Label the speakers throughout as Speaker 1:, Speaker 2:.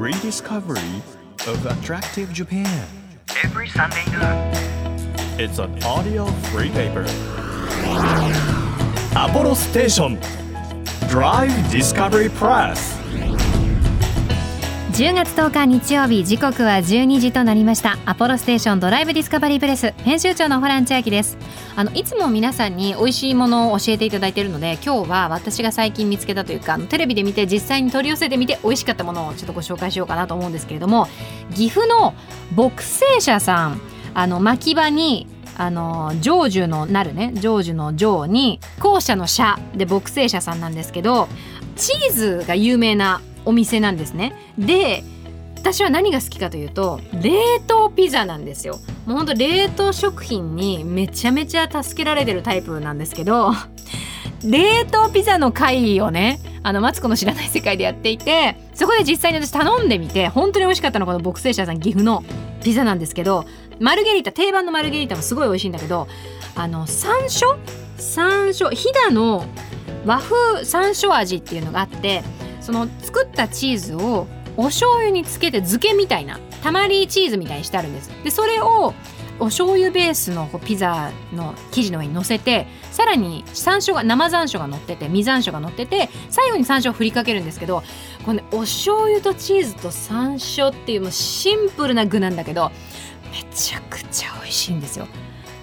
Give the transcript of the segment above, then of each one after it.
Speaker 1: rediscovery of attractive Japan.
Speaker 2: every Sunday noon.
Speaker 1: It's an audio free paper. Apollo Station Drive Discovery Press.
Speaker 3: 10月10日日曜日時刻は12時となりましたアポロステーションドライブディスカバリープレス編集長のホラン千秋ですあのいつも皆さんに美味しいものを教えていただいているので今日は私が最近見つけたというかテレビで見て実際に取り寄せてみて美味しかったものをちょっとご紹介しようかなと思うんですけれども岐阜の牧生社さん あの牧場にあの成就のなるね成就の成に校舎の社で牧生社さんなんですけどチーズが有名なお店なんですね。で私は何が好きかというと冷凍ピザなんですよ。もうほんと冷凍食品にめちゃめちゃ助けられてるタイプなんですけど 冷凍ピザの会をねあのマツコの知らない世界でやっていてそこで実際に私頼んでみて本当に美味しかったのこの牧生社さん岐阜のピザなんですけどマルゲリータ定番のマルゲリータもすごい美味しいんだけどあの山椒？山椒？飛騨の和風山椒味っていうのがあってその作ったチーズをお醤油につけて漬けみたいなたまりチーズみたいにしてあるんです。でそれをお醤油ベースのピザの生地の上に乗せてさらに山椒が生山椒が乗ってて実山椒が乗ってて最後に山椒を振りかけるんですけどこのねお醤油とチーズと山椒っていうもうシンプルな具なんだけどめちゃくちゃ美味しいんですよ。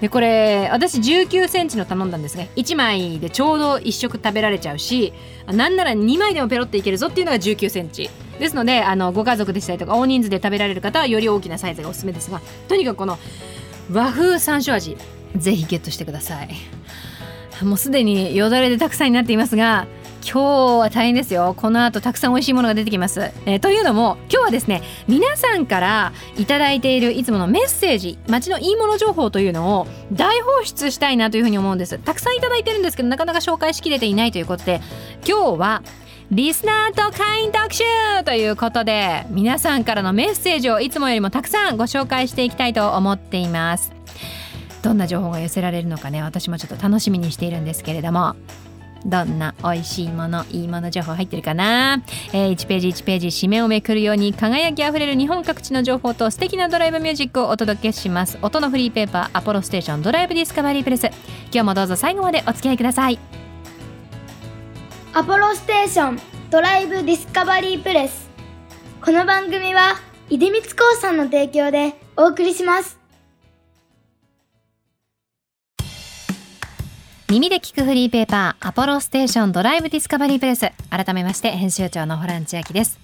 Speaker 3: でこれ私1 9センチの頼んだんですね。1枚でちょうど1食食べられちゃうしなんなら2枚でもペロっていけるぞっていうのが1 9センチ。ですのであのご家族でしたりとか大人数で食べられる方はより大きなサイズがおすすめですがとにかくこの和風山椒味ぜひゲットしてください。もうすでによだれでたくさんになっていますが今日は大変ですよ。この後たくさん美味しいものが出てきます、えーというのも今日はですね皆さんからいただいているいつものメッセージ街のいいもの情報というのを大放出したいなというふうに思うんです。たくさんいただいてるんですけどなかなか紹介しきれていないということで今日はリスナーと会員特集ということで皆さんからのメッセージをいつもよりもたくさんご紹介していきたいと思っています。どんな情報が寄せられるのかね私もちょっと楽しみにしているんですけれども。どんな美味しいものいいもの情報入ってるかな、えー1ページ1ページ締めをめくるように輝きあふれる日本各地の情報と素敵なドライブミュージックをお届けします。音のフリーペーパーアポロステーションドライブディスカバリープレス。今日もどうぞ最後までお付き合いください。
Speaker 4: アポロステーションドライブディスカバリープレス。この番組は出光興産の提供でお送りします。
Speaker 3: 耳で聞くフリーペーパーアポロステーションドライブディスカバリープレス。改めまして編集長のホラン千秋です。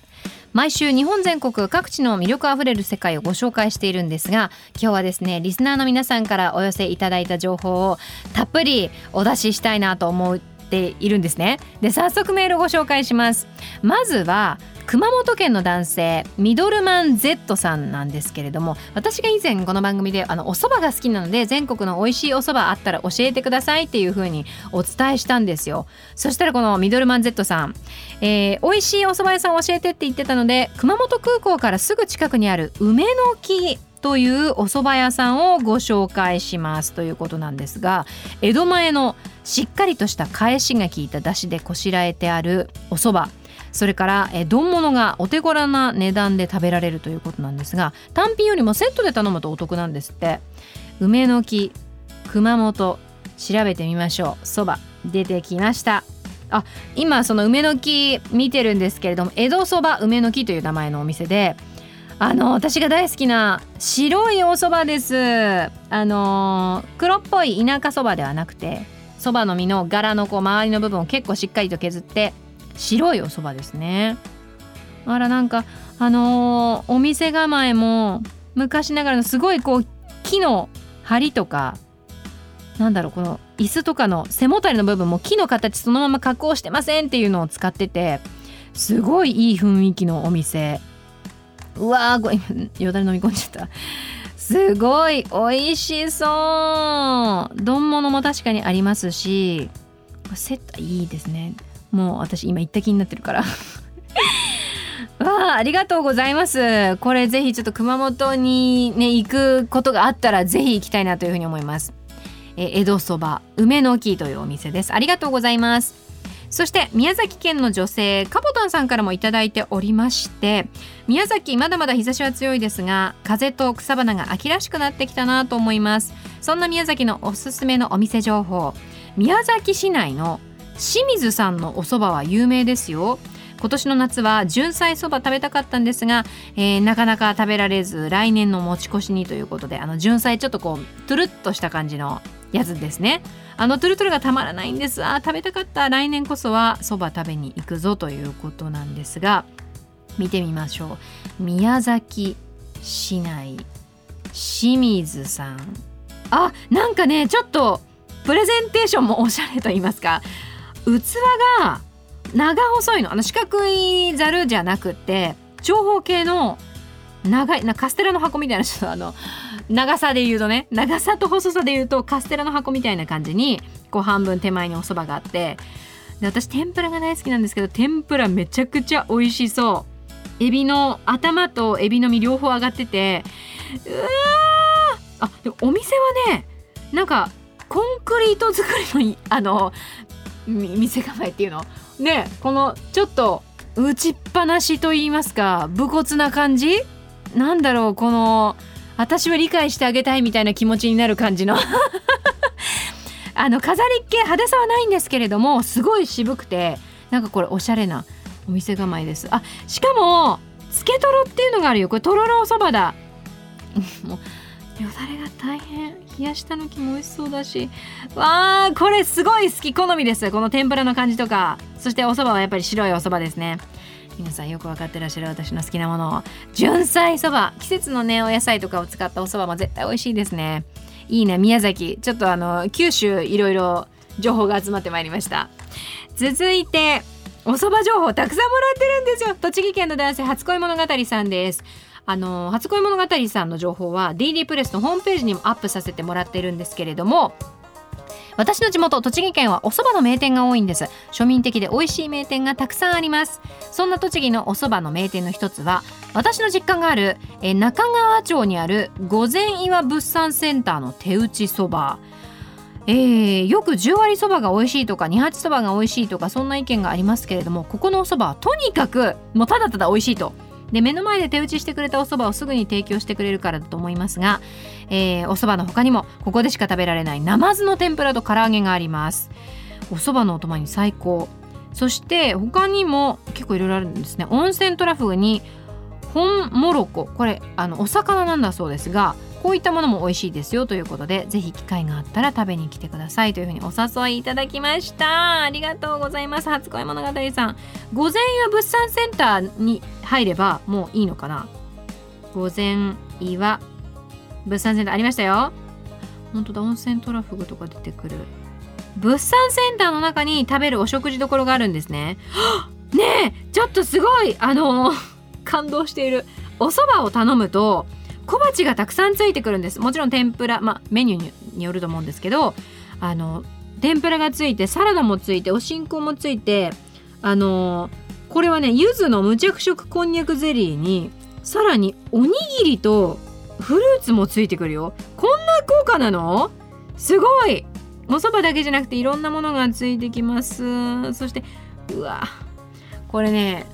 Speaker 3: 毎週日本全国各地の魅力あふれる世界をご紹介しているんですが今日はですねリスナーの皆さんからお寄せいただいた情報をたっぷりお出ししたいなと思っているんですね。で早速メールをご紹介します。まずは熊本県の男性ミドルマン Z さんなんですけれども私が以前この番組であのお蕎麦が好きなので全国の美味しいお蕎麦あったら教えてくださいっていう風にお伝えしたんですよ。そしたらこのミドルマン Z さん、えー美味しいお蕎麦屋さん教えてって言ってたので熊本空港からすぐ近くにある梅の木というお蕎麦屋さんをご紹介しますということなんですが江戸前のしっかりとした返しが効いた出汁でこしらえてあるお蕎麦。それからえ丼物がお手頃な値段で食べられるということなんですが単品よりもセットで頼むとお得なんですって。梅の木熊本調べてみましょう。そば出てきました。あ今その梅の木見てるんですけれども江戸そば梅の木という名前のお店であの私が大好きな白いお蕎麦です。あの黒っぽい田舎そばではなくてそばの実の柄のこう周りの部分を結構しっかりと削って白いお蕎麦ですね。あらなんかあのーお店構えも昔ながらのすごいこう木の梁とかなんだろうこの椅子とかの背もたれの部分も木の形そのまま加工してませんっていうのを使っててすごいいい雰囲気のお店。うわーごめんよだれ飲み込んじゃった。すごい美味しそう。丼物も確かにありますしセットいいですね。もう私今行った気になってるから。わあありがとうございます。これぜひちょっと熊本にね行くことがあったらぜひ行きたいなというふうに思います。え江戸そば梅の木というお店です。ありがとうございます。そして宮崎県の女性かぼたんさんからもいただいておりまして宮崎まだまだ日差しは強いですが風と草花が秋らしくなってきたなと思います。そんな宮崎のおすすめのお店情報。宮崎市内の清水さんのお蕎麦は有名ですよ。今年の夏は純菜そば食べたかったんですが、えー、なかなか食べられず来年の持ち越しにということであの純菜ちょっとこうトゥルッとした感じのやつですね。あのトゥルトゥルがたまらないんです。あ食べたかった。来年こそはそば食べに行くぞということなんですが見てみましょう。宮崎市内清水さん。あなんかねちょっとプレゼンテーションもおしゃれと言いますか器が長細いの。あの四角いざるじゃなくて長方形の長いなカステラの箱みたいなちょっとあの長さで言うとね長さと細さで言うとカステラの箱みたいな感じにこう半分手前にお蕎麦があってで私天ぷらが大好きなんですけど天ぷらめちゃくちゃ美味しそう。エビの頭とエビの身両方上がっててうわあでもお店はねなんかコンクリート作りのあの店構えっていうの？ねこのちょっと打ちっぱなしと言いますか武骨な感じ？なんだろうこの私は理解してあげたいみたいな気持ちになる感じの。あの飾りっ気派手さはないんですけれどもすごい渋くてなんかこれおしゃれなお店構えです。あしかもつけとろっていうのがあるよ。これとろろおそばだ。も うよだれが大変。冷やしたのきも美味しそうだし。わーこれすごい好き好みです。この天ぷらの感じとか。そしてお蕎麦はやっぱり白いお蕎麦ですね。皆さんよく分かってらっしゃる私の好きなもの。純菜そば季節のねお野菜とかを使ったお蕎麦も絶対美味しいですね。いいね宮崎。ちょっとあの九州いろいろ情報が集まってまいりました。続いてお蕎麦情報たくさんもらってるんですよ。栃木県の男性初恋物語さんです。あの初恋物語さんの情報は DD プレスのホームページにもアップさせてもらってるんですけれども私の地元栃木県はお蕎麦の名店が多いんです。庶民的で美味しい名店がたくさんあります。そんな栃木のお蕎麦の名店の一つは私の実家があるえ中川町にある御前岩物産センターの手打ち蕎麦。えー、よく10割そばが美味しいとか二八そばが美味しいとかそんな意見がありますけれどもここのお蕎麦はとにかくもうただただ美味しいと。で目の前で手打ちしてくれたお蕎麦をすぐに提供してくれるからだと思いますが、えー、お蕎麦の他にもここでしか食べられないナマズの天ぷらと唐揚げがあります。お蕎麦のお供に最高。そして他にも結構いろいろあるんですね。温泉トラフグに本モロコこれあのお魚なんだそうですがこういったものも美味しいですよということでぜひ機会があったら食べに来てください。というふうにお誘いいただきました。ありがとうございます。初恋物語さん。午前岩物産センターに入ればもういいのかな？午前岩物産センター。ありましたよ。本当だ温泉トラフグとか出てくる。物産センターの中に食べるお食事どころがあるんですね。ねえちょっとすごいあの感動している。お蕎麦を頼むと小鉢がたくさんついてくるんです。もちろん天ぷら、まあ、メニューによると思うんですけどあの天ぷらがついてサラダもついてお新香もついてあのこれはね柚子の無着色こんにゃくゼリーにさらにおにぎりとフルーツもついてくるよ。こんな豪華なの？すごい！お蕎麦だけじゃなくていろんなものがついてきます。そしてうわこれね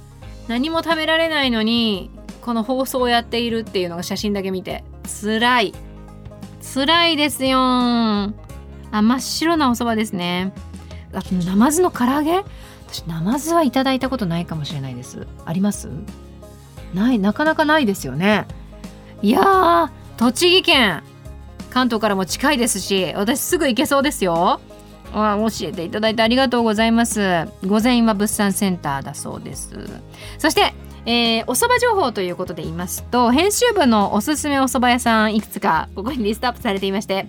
Speaker 3: 何も食べられないのにこの放送をやっているっていうのが写真だけ見て。辛い。辛いですよ。あ真っ白なお蕎麦ですね。あとナマズの唐揚げ？私ナマズはいただいたことないかもしれないです。あります？ない。なかなかないですよね。いやー栃木県関東からも近いですし私すぐ行けそうですよ。あ教えていただいてありがとうございます。午前は物産センターだそうです。そしてえー、お蕎麦情報ということで言いますと編集部のおすすめお蕎麦屋さんいくつかここにリストアップされていまして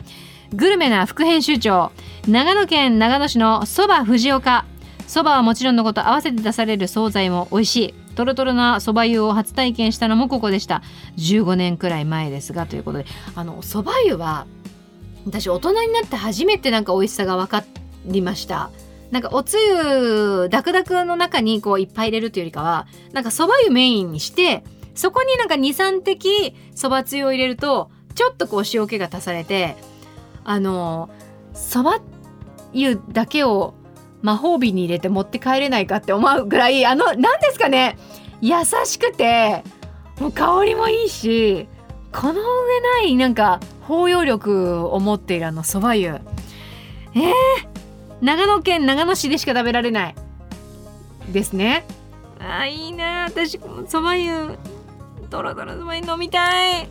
Speaker 3: グルメな副編集長長野県長野市の蕎麦藤岡。蕎麦はもちろんのこと合わせて出される惣菜も美味しい。トロトロな蕎麦湯を初体験したのもここでした。15年くらい前ですがということで。あの蕎麦湯は私大人になって初めてなんか美味しさが分かりました。なんかおつゆダクダクの中にこういっぱい入れるというよりかはなんかそば湯メインにしてそこになんか23滴そばつゆを入れるとちょっとこう塩気が足されてあのそば湯だけを魔法瓶に入れて持って帰れないかって思うぐらいあの何ですかね優しくてもう香りもいいしこの上ないなんか包容力を持っているあのそば湯。えー、長野県長野市でしか食べられない。ですね。あいいな。私そば湯ドロドロそば湯飲みたい。飲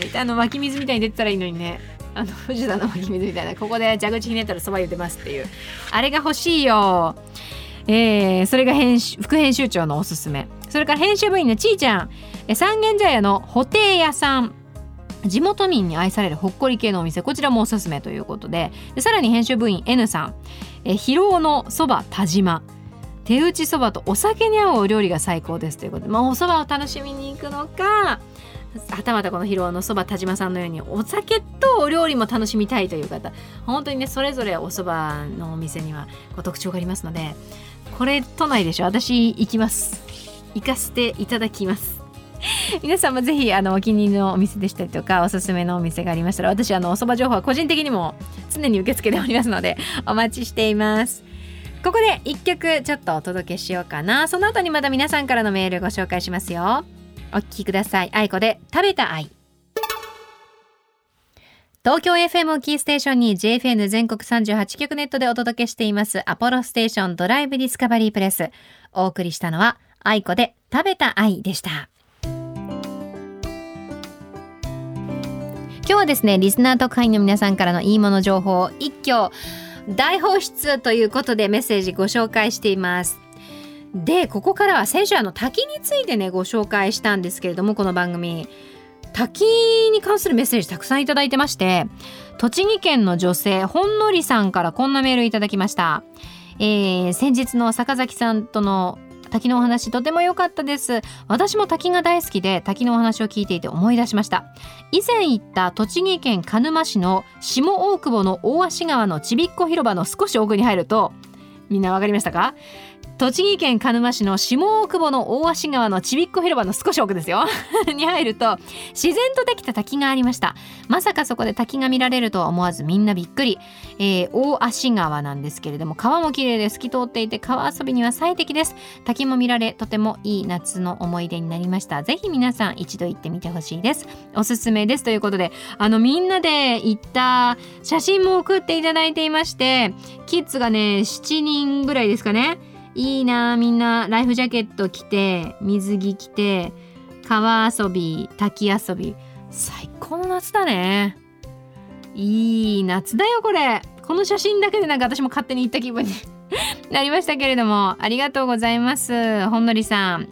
Speaker 3: みたい。の湧き水みたいに出てたらいいのにね。あの藤田の湧き水みたいな。ここで蛇口ひねったらそば湯出ますっていう。あれが欲しいよ。えー、それが編集副編集長のおすすめ。それから編集部員のちーちゃん。え三軒茶屋の布袋屋さん地元民に愛されるほっこり系のお店こちらもおすすめということで。でさらに編集部員 N さん。え広尾のそば田島。手打ちそばとお酒に合うお料理が最高ですということで、まあ、おそばを楽しみに行くのかはたまたこの広尾のそば田島さんのようにお酒とお料理も楽しみたいという方。本当にねそれぞれおそばのお店にはこ特徴がありますのでこれ都内でしょ。私行きます。行かせていただきます。皆さんもぜひあのお気に入りのお店でしたりとかおすすめのお店がありましたら私あのおそば情報は個人的にも常に受け付けておりますのでお待ちしています。ここで一曲ちょっとお届けしようかな。その後にまた皆さんからのメールご紹介しますよ。お聞きください。愛子で食べた愛。東京 FM をキーステーションに JFN 全国38局ネットでお届けしていますアポロステーションドライブディスカバリープレス。お送りしたのは愛子で食べた愛でした。今日はですねリスナー特派員の皆さんからのいいもの情報を一挙大放出ということでメッセージご紹介しています。でここからは先週あの滝についてねご紹介したんですけれどもこの番組。滝に関するメッセージたくさんいただいてまして栃木県の女性ほんのりさんからこんなメールいただきました、えー、先日の坂崎さんとの滝のお話とても良かったです。私も滝が大好きで滝のお話を聞いていて思い出しました。以前行った栃木県鹿沼市の下大久保の大芦川のちびっこ広場の少し奥に入るとみんな分かりましたか？栃木県鹿沼市の下大久保の大芦川のちびっこ広場の少し奥ですよ。に入ると自然とできた滝がありました。まさかそこで滝が見られるとは思わずみんなびっくり、えー、大芦川なんですけれども川も綺麗で透き通っていて川遊びには最適です。滝も見られとてもいい夏の思い出になりました。ぜひ皆さん一度行ってみてほしいです。おすすめです。ということであのみんなで行った写真も送っていただいていましてキッズがね7人ぐらいですかね。いいなみんな。ライフジャケット着て水着着て川遊び滝遊び。最高の夏だね。いい夏だよこれ。この写真だけでなんか私も勝手に行った気分に なりましたけれどもありがとうございますほんのりさん。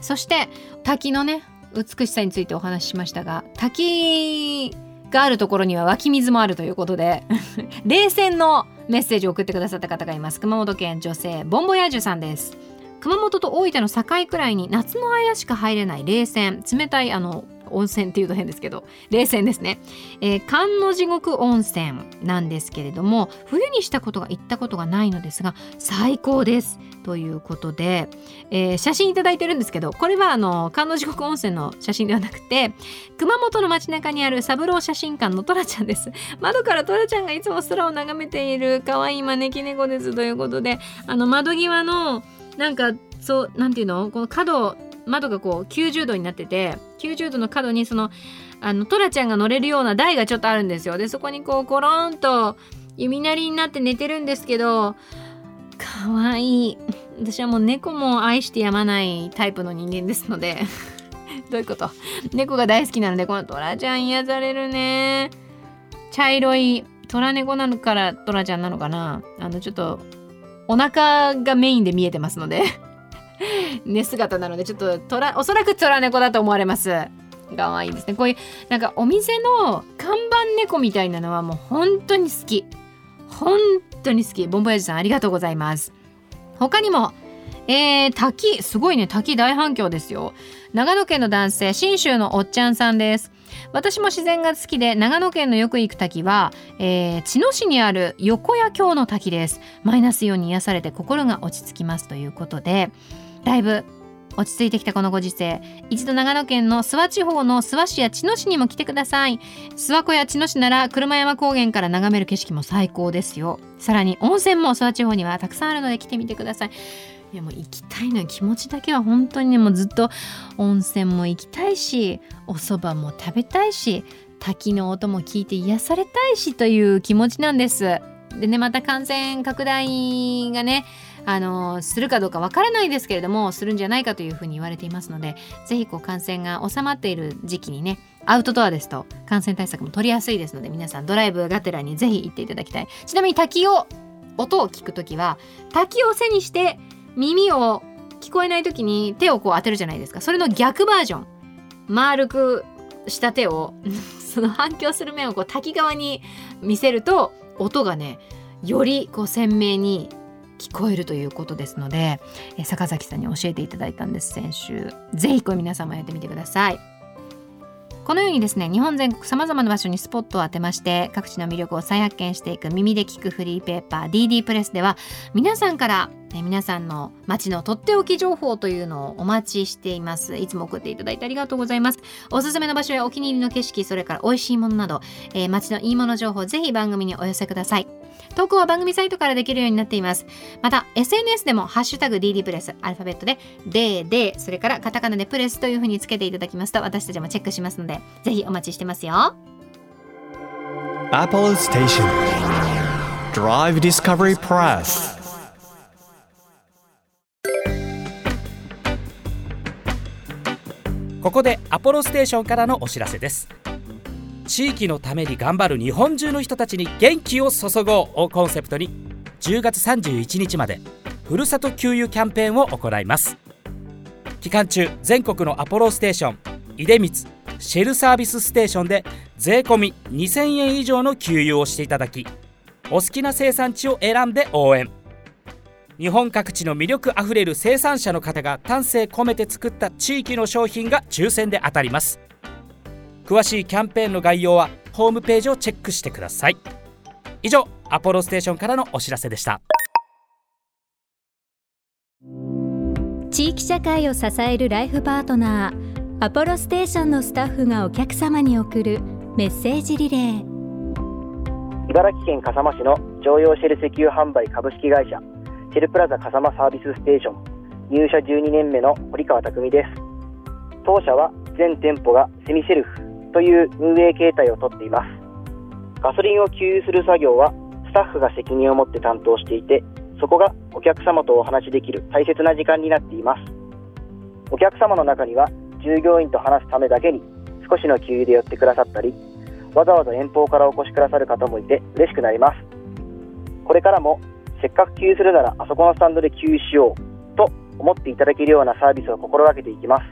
Speaker 3: そして滝のね美しさについてお話ししましたが滝があるところには湧き水もあるということで 冷泉のメッセージを送ってくださった方がいます。熊本県女性ボンボヤージュさんです。熊本と大分の境くらいに夏の間しか入れない冷泉冷たいあの温泉っていうと変ですけど冷泉ですね、えー、寒の地獄温泉なんですけれども冬にしたことが行ったことがないのですが最高ですということで、えー、写真いただいてるんですけどこれはあの寒の地獄温泉の写真ではなくて熊本の街中にある三郎写真館のトラちゃんです。窓からトラちゃんがいつも空を眺めている可愛い招き猫ですということであの窓際のなんかそうなんていうの？この角窓がこう90度になってて90度の角にそのあのトラちゃんが乗れるような台がちょっとあるんですよ。でそこにこうコロンと弓なりになって寝てるんですけどかわいい私はもう猫も愛してやまないタイプの人間ですのでどういうこと猫が大好きなのでこのトラちゃん癒されるね茶色いトラ猫なのからトラちゃんなのかなあのちょっとお腹がメインで見えてますので 寝姿なのでちょっとおそらくトラ猫だと思われます。かわいですね。こういうなんかお店の看板猫みたいなのはもう本当に好き。本当に好き。ボンボヤジさんありがとうございます。他にもえー、滝。すごいね。滝大反響ですよ。長野県の男性信州のおっちゃんさんです。私も自然が好きで長野県のよく行く滝は、えー、茅野市にある横谷峡の滝です。マイナスイオンに癒されて心が落ち着きますということでだいぶ落ち着いてきたこのご時世。一度長野県の諏訪地方の諏訪市や茅野市にも来てください。諏訪湖や茅野市なら車山高原から眺める景色も最高ですよ。さらに温泉も諏訪地方にはたくさんあるので来てみてください。いやもう行きたいのよ気持ちだけは本当にねもうずっと温泉も行きたいしお蕎麦も食べたいし滝の音も聞いて癒されたいしという気持ちなんです。でねまた感染拡大がねあのするかどうかわからないですけれどもするんじゃないかというふうに言われていますのでぜひこう感染が収まっている時期にねアウトドアですと感染対策も取りやすいですので皆さんドライブがてらにぜひ行っていただきたい。ちなみに滝を音を聞くときは滝を背にして耳を聞こえない時に手をこう当てるじゃないですか。それの逆バージョン。丸くした手を その反響する面をこう滝側に見せると音がねよりこう鮮明に聞こえるということですのでえ坂崎さんに教えていただいたんです先週。ぜひこれ皆さんもやってみてください。このようにですね日本全国さまざまな場所にスポットを当てまして各地の魅力を再発見していく耳で聞くフリーペーパー DD プレスでは皆さんからえ皆さんの街のとっておき情報というのをお待ちしています。いつも送っていただいてありがとうございます。おすすめの場所やお気に入りの景色それから美味しいものなど、えー、街のいいもの情報ぜひ番組にお寄せください。投稿は番組サイトからできるようになっています。また SNS でもハッシュタグ DD プレスアルファベットで DD それからカタカナでプレスというふうにつけていただきますと私たちもチェックしますのでぜひお待ちしてますよ。
Speaker 1: Apollo Station. Drive Discovery Press.
Speaker 5: ここでアポロステーションからのお知らせです。地域のために頑張る日本中の人たちに元気を注ごうをコンセプトに10月31日までふるさと給油キャンペーンを行います。期間中全国のアポロステーション出光シェルサービスステーションで税込2000円以上の給油をしていただきお好きな生産地を選んで応援。日本各地の魅力あふれる生産者の方が丹精込めて作った地域の商品が抽選で当たります。詳しいキャンペーンの概要はホームページをチェックしてください。以上アポロステーションからのお知らせでした。
Speaker 6: 地域社会を支えるライフパートナーアポロステーションのスタッフがお客様に送るメッセージリレー。
Speaker 7: 茨城県笠間市の常用シェル石油販売株式会社シェルプラザ笠間サービスステーション。入社12年目の堀川匠です。当社は全店舗がセミセルフという運営形態をとっています。ガソリンを給油する作業はスタッフが責任を持って担当していてそこがお客様とお話しできる大切な時間になっています。お客様の中には従業員と話すためだけに少しの給油で寄ってくださったりわざわざ遠方からお越しくださる方もいて嬉しくなります。これからもせっかく給油するならあそこのスタンドで給油しようと思っていただけるようなサービスを心がけていきます。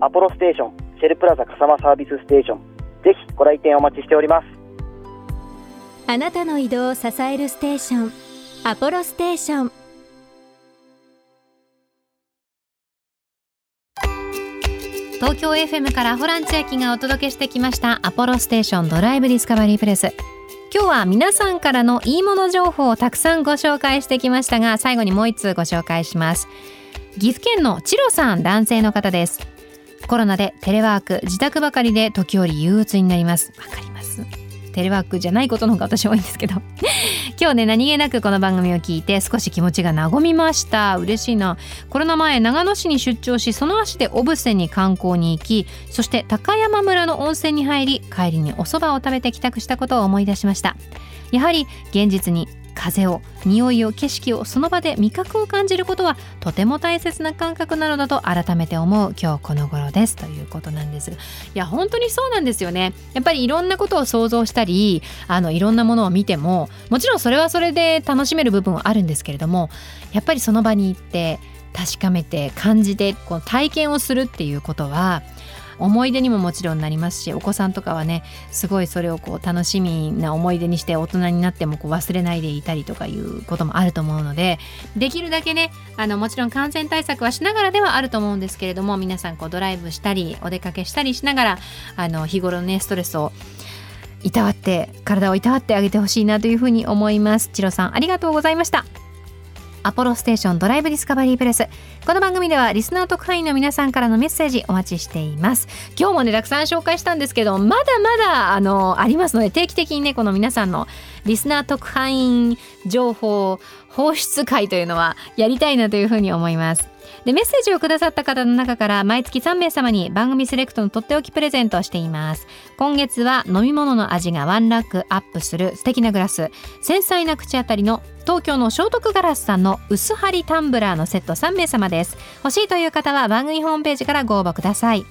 Speaker 7: アポロステーションシェルプラザ笠間サービスステーション。ぜひご来店お待ちしております。
Speaker 6: あなたの移動を支えるステーションアポロステーション
Speaker 3: 東京 FM からホラン千秋がお届けしてきましたアポロステーションドライブディスカバリープレス。今日は皆さんからのいいもの情報をたくさんご紹介してきましたが最後にもう一通ご紹介します。岐阜県のチロさん男性の方です。コロナでテレワーク自宅ばかりで時折憂鬱になります。わかります。テレワークじゃないことの方が私多いんですけど。今日ね何気なくこの番組を聞いて少し気持ちが和みました。嬉しいな。コロナ前長野市に出張しその足で小布施に観光に行きそして高山村の温泉に入り帰りにお蕎麦を食べて帰宅したことを思い出しました。やはり現実に風を匂いを景色をその場で味覚を感じることはとても大切な感覚なのだと改めて思う今日この頃ですということなんです。がいや本当にそうなんですよね。やっぱりいろんなことを想像したりあのいろんなものを見てももちろんそれはそれで楽しめる部分はあるんですけれどもやっぱりその場に行って確かめて感じてこう体験をするっていうことは思い出にももちろんなりますしお子さんとかはねすごいそれをこう楽しみな思い出にして大人になってもこう忘れないでいたりとかいうこともあると思うのでできるだけねあのもちろん感染対策はしながらではあると思うんですけれども皆さんこうドライブしたりお出かけしたりしながらあの日頃のねストレスをいたわって体をいたわってあげてほしいなというふうに思います。チロさんありがとうございました。アポロステーションドライブディスカバリープレス。この番組ではリスナー特派員の皆さんからのメッセージお待ちしています。今日もねたくさん紹介したんですけどまだまだあのありますので定期的にねこの皆さんのリスナー特派員情報放出会というのはやりたいなというふうに思います。でメッセージをくださった方の中から毎月3名様に番組セレクトのとっておきプレゼントをしています。今月は飲み物の味がワンランクアップする素敵なグラス。繊細な口当たりの東京の聖徳ガラスさんの薄張りタンブラーのセット3名様です。欲しいという方は番組ホームページからご応募ください。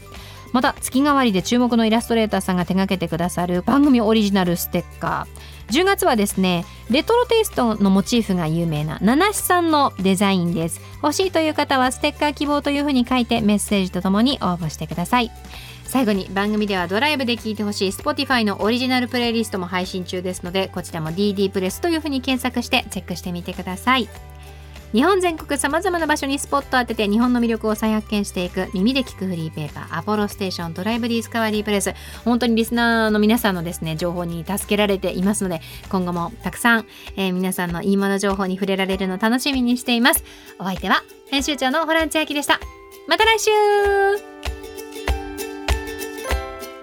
Speaker 3: また月替わりで注目のイラストレーターさんが手掛けてくださる番組オリジナルステッカー。10月はですねレトロテイストのモチーフが有名な七七さんのデザインです。欲しいという方はステッカー希望というふうに書いてメッセージとともに応募してください。最後に番組ではドライブで聴いてほしい Spotify のオリジナルプレイリストも配信中ですのでこちらも DD プレスというふうに検索してチェックしてみてください。日本全国さまざまな場所にスポットを当てて日本の魅力を再発見していく耳で聞くフリーペーパーアポロステーションドライブディスカバリープレス。本当にリスナーの皆さんのですね情報に助けられていますので今後もたくさん、えー皆さんのいいもの情報に触れられるの楽しみにしています。お相手は編集長のホラン千秋でした。また来週。